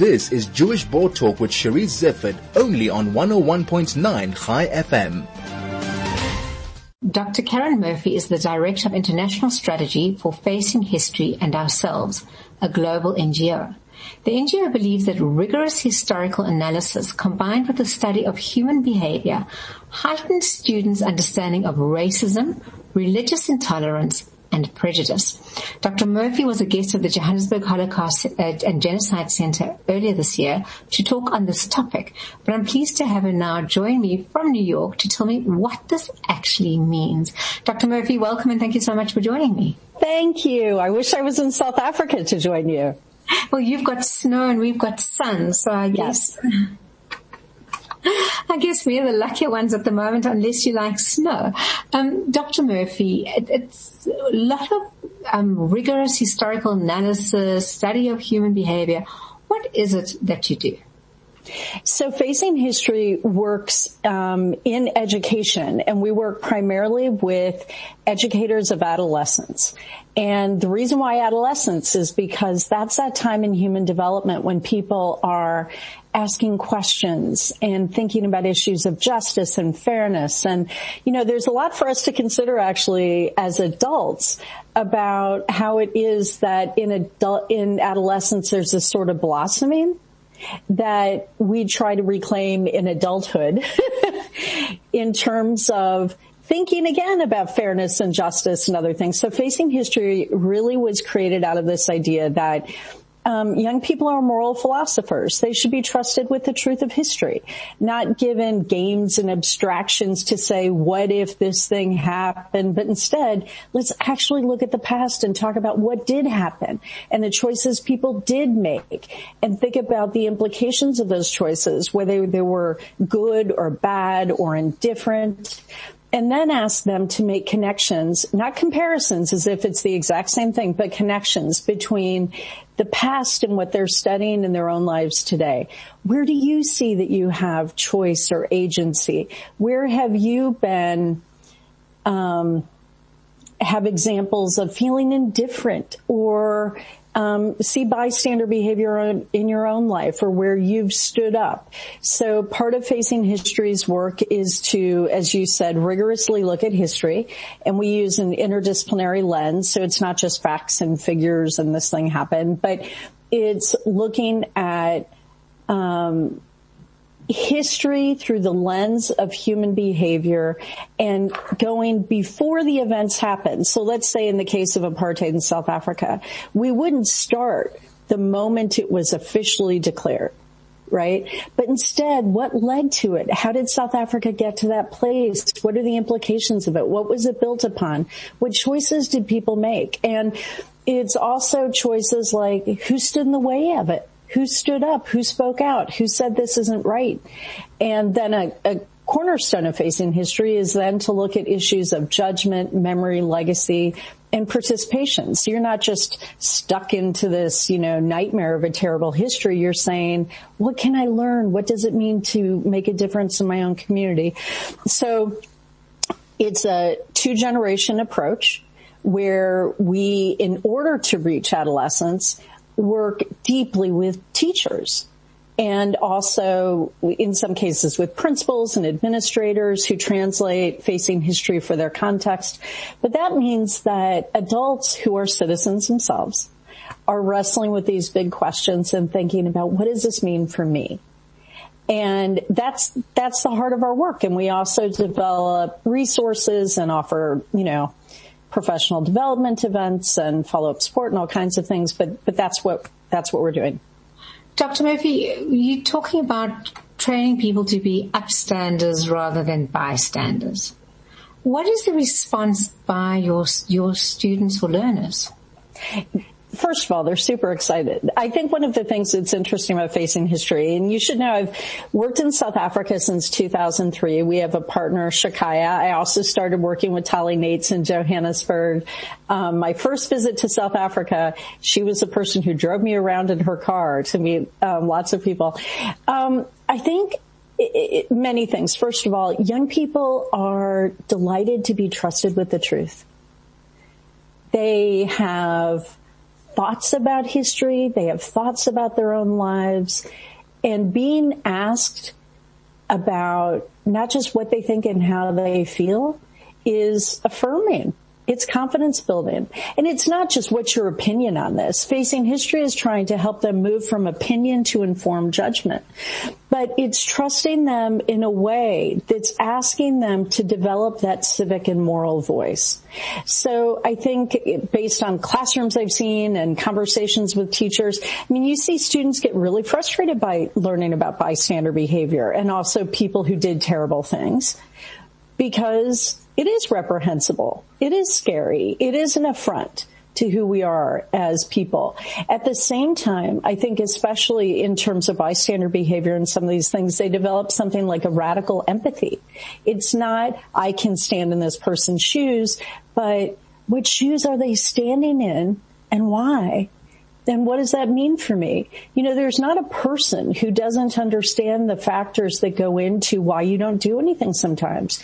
This is Jewish Board Talk with Charisse Zeifert, only on 101.9 Chai FM. Dr. Karen Murphy is the Director of International Strategy for Facing History and Ourselves, a global NGO. The NGO believes that rigorous historical analysis combined with the study of human behavior heightens students' understanding of racism, religious intolerance, and prejudice. Dr. Murphy was a guest of the Johannesburg Holocaust and Genocide Center earlier this year to talk on this topic, but I'm pleased to have her now join me from New York to tell me what this actually means. Dr. Murphy, welcome and thank you so much for joining me. Thank you. I wish I was in South Africa to join you. Well, you've got snow and we've got sun, so I guess. I guess we're the luckier ones at the moment, unless you like snow. Um, Dr. Murphy, it, it's a lot of um, rigorous historical analysis, study of human behavior. What is it that you do? So Facing History works um, in education, and we work primarily with educators of adolescents. And the reason why adolescence is because that's that time in human development when people are asking questions and thinking about issues of justice and fairness. And, you know, there's a lot for us to consider actually as adults about how it is that in adult, in adolescence there's this sort of blossoming that we try to reclaim in adulthood in terms of thinking again about fairness and justice and other things. So facing history really was created out of this idea that um, young people are moral philosophers. They should be trusted with the truth of history, not given games and abstractions to say, what if this thing happened? But instead, let's actually look at the past and talk about what did happen and the choices people did make and think about the implications of those choices, whether they were good or bad or indifferent and then ask them to make connections, not comparisons as if it's the exact same thing, but connections between the past and what they're studying in their own lives today. Where do you see that you have choice or agency? Where have you been, um, have examples of feeling indifferent or um, see bystander behavior in your own life or where you've stood up. So part of facing history's work is to, as you said, rigorously look at history and we use an interdisciplinary lens. So it's not just facts and figures and this thing happened, but it's looking at, um, history through the lens of human behavior and going before the events happen. So let's say in the case of apartheid in South Africa, we wouldn't start the moment it was officially declared right? But instead, what led to it? How did South Africa get to that place? What are the implications of it? What was it built upon? What choices did people make? And it's also choices like who stood in the way of it? Who stood up, who spoke out, who said this isn't right. And then a, a cornerstone of facing history is then to look at issues of judgment, memory, legacy, and participation. So you're not just stuck into this, you know, nightmare of a terrible history. You're saying, what can I learn? What does it mean to make a difference in my own community? So it's a two generation approach where we, in order to reach adolescence, work deeply with teachers and also in some cases with principals and administrators who translate facing history for their context. But that means that adults who are citizens themselves are wrestling with these big questions and thinking about what does this mean for me? And that's, that's the heart of our work. And we also develop resources and offer, you know, professional development events and follow-up support and all kinds of things, but, but that's what, that's what we're doing. Dr. Murphy, you're talking about training people to be upstanders rather than bystanders. What is the response by your, your students or learners? First of all, they're super excited. I think one of the things that's interesting about facing history, and you should know I've worked in South Africa since 2003. We have a partner, Shikaya. I also started working with Tali Nates in Johannesburg. Um, my first visit to South Africa, she was the person who drove me around in her car to meet um, lots of people. Um, I think it, it, many things. First of all, young people are delighted to be trusted with the truth. They have thoughts about history. They have thoughts about their own lives and being asked about not just what they think and how they feel is affirming it's confidence building. And it's not just what's your opinion on this. Facing history is trying to help them move from opinion to informed judgment. But it's trusting them in a way that's asking them to develop that civic and moral voice. So I think based on classrooms I've seen and conversations with teachers, I mean, you see students get really frustrated by learning about bystander behavior and also people who did terrible things because it is reprehensible. It is scary. It is an affront to who we are as people. At the same time, I think especially in terms of bystander behavior and some of these things, they develop something like a radical empathy. It's not, I can stand in this person's shoes, but what shoes are they standing in and why? And what does that mean for me? You know, there's not a person who doesn't understand the factors that go into why you don't do anything sometimes.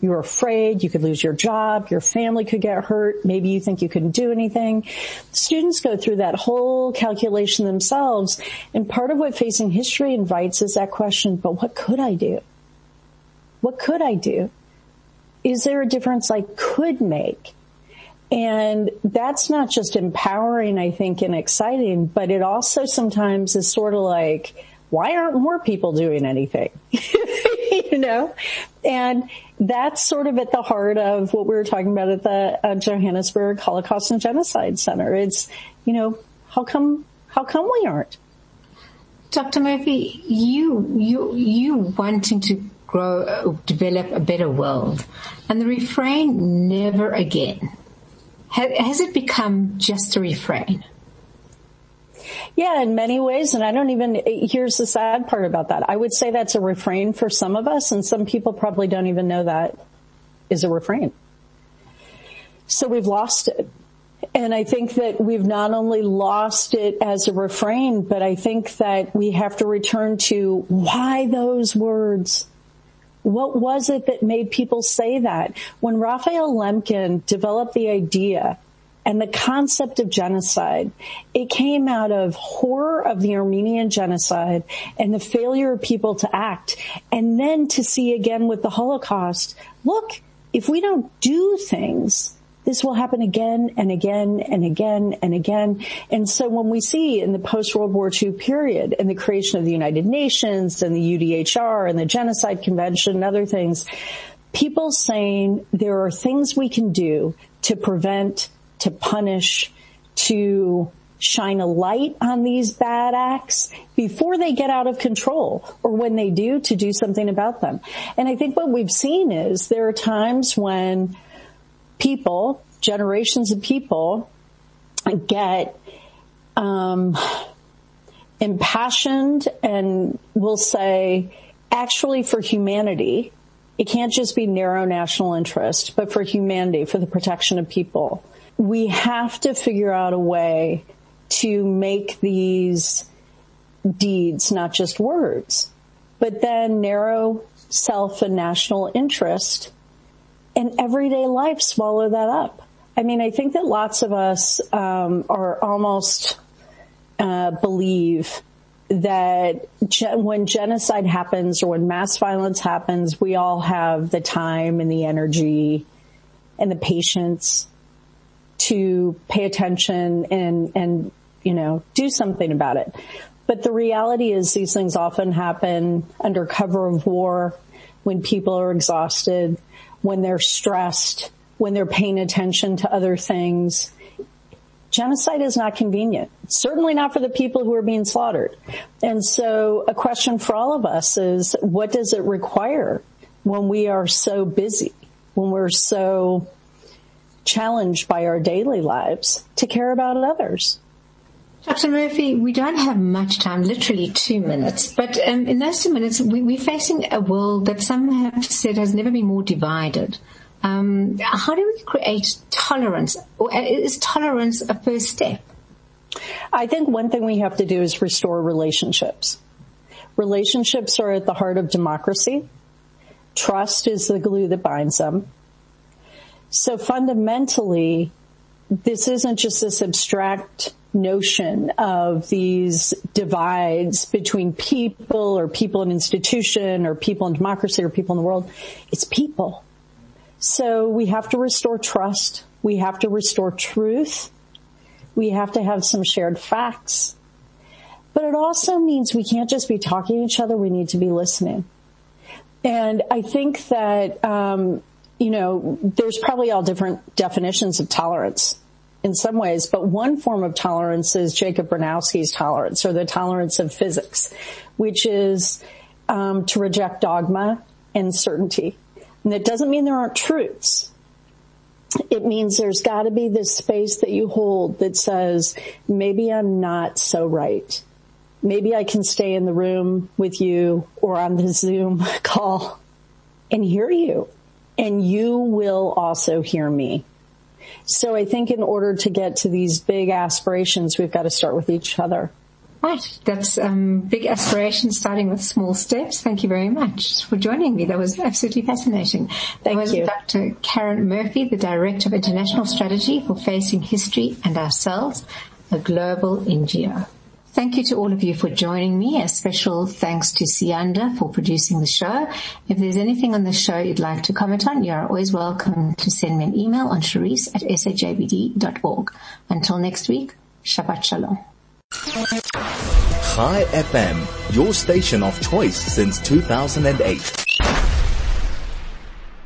You're afraid you could lose your job, your family could get hurt, maybe you think you couldn't do anything. Students go through that whole calculation themselves, and part of what facing history invites is that question, but what could I do? What could I do? Is there a difference I could make? And that's not just empowering, I think, and exciting, but it also sometimes is sort of like, why aren't more people doing anything? you know? And that's sort of at the heart of what we were talking about at the uh, Johannesburg Holocaust and Genocide Center. It's, you know, how come, how come we aren't? Dr. Murphy, you, you, you wanting to grow, develop a better world and the refrain never again. Has it become just a refrain? Yeah, in many ways. And I don't even, here's the sad part about that. I would say that's a refrain for some of us and some people probably don't even know that is a refrain. So we've lost it. And I think that we've not only lost it as a refrain, but I think that we have to return to why those words? What was it that made people say that? When Raphael Lemkin developed the idea and the concept of genocide. It came out of horror of the Armenian genocide and the failure of people to act. And then to see again with the Holocaust, look, if we don't do things, this will happen again and again and again and again. And so when we see in the post-World War II period and the creation of the United Nations and the UDHR and the Genocide Convention and other things, people saying there are things we can do to prevent to punish, to shine a light on these bad acts before they get out of control or when they do to do something about them. And I think what we've seen is there are times when people, generations of people get um, impassioned and will say, actually for humanity, it can't just be narrow national interest, but for humanity, for the protection of people we have to figure out a way to make these deeds not just words, but then narrow self and national interest and everyday life swallow that up. I mean, I think that lots of us um, are almost uh, believe that ge- when genocide happens or when mass violence happens, we all have the time and the energy and the patience to pay attention and, and, you know, do something about it. But the reality is these things often happen under cover of war when people are exhausted, when they're stressed, when they're paying attention to other things. Genocide is not convenient. Certainly not for the people who are being slaughtered. And so a question for all of us is what does it require when we are so busy, when we're so challenged by our daily lives to care about others. Dr. Murphy, we don't have much time, literally two minutes, but um, in those two minutes, we, are facing a world that some have said has never been more divided. Um, how do we create tolerance, or uh, is tolerance a first step? I think one thing we have to do is restore relationships. Relationships are at the heart of democracy. Trust is the glue that binds them. So fundamentally, this isn't just this abstract notion of these divides between people or people in institution or people in democracy or people in the world. It's people. So we have to restore trust. We have to restore truth. We have to have some shared facts. But it also means we can't just be talking to each other. We need to be listening. And I think that, um, you know, there's probably all different definitions of tolerance in some ways, but one form of tolerance is Jacob Bronowski's tolerance or the tolerance of physics, which is um, to reject dogma and certainty. And it doesn't mean there aren't truths. It means there's got to be this space that you hold that says, maybe I'm not so right. Maybe I can stay in the room with you or on the Zoom call and hear you. And you will also hear me. So I think in order to get to these big aspirations, we've got to start with each other. Right. That's um, big aspirations starting with small steps. Thank you very much for joining me. That was absolutely fascinating. Thank that was you. Dr. Karen Murphy, the Director of International Strategy for Facing History and Ourselves, a global NGO. Thank you to all of you for joining me. A special thanks to Sianda for producing the show. If there's anything on the show you'd like to comment on, you are always welcome to send me an email on Charisse at shjbd.org. Until next week, Shabbat Shalom. Chai FM, your station of choice since 2008.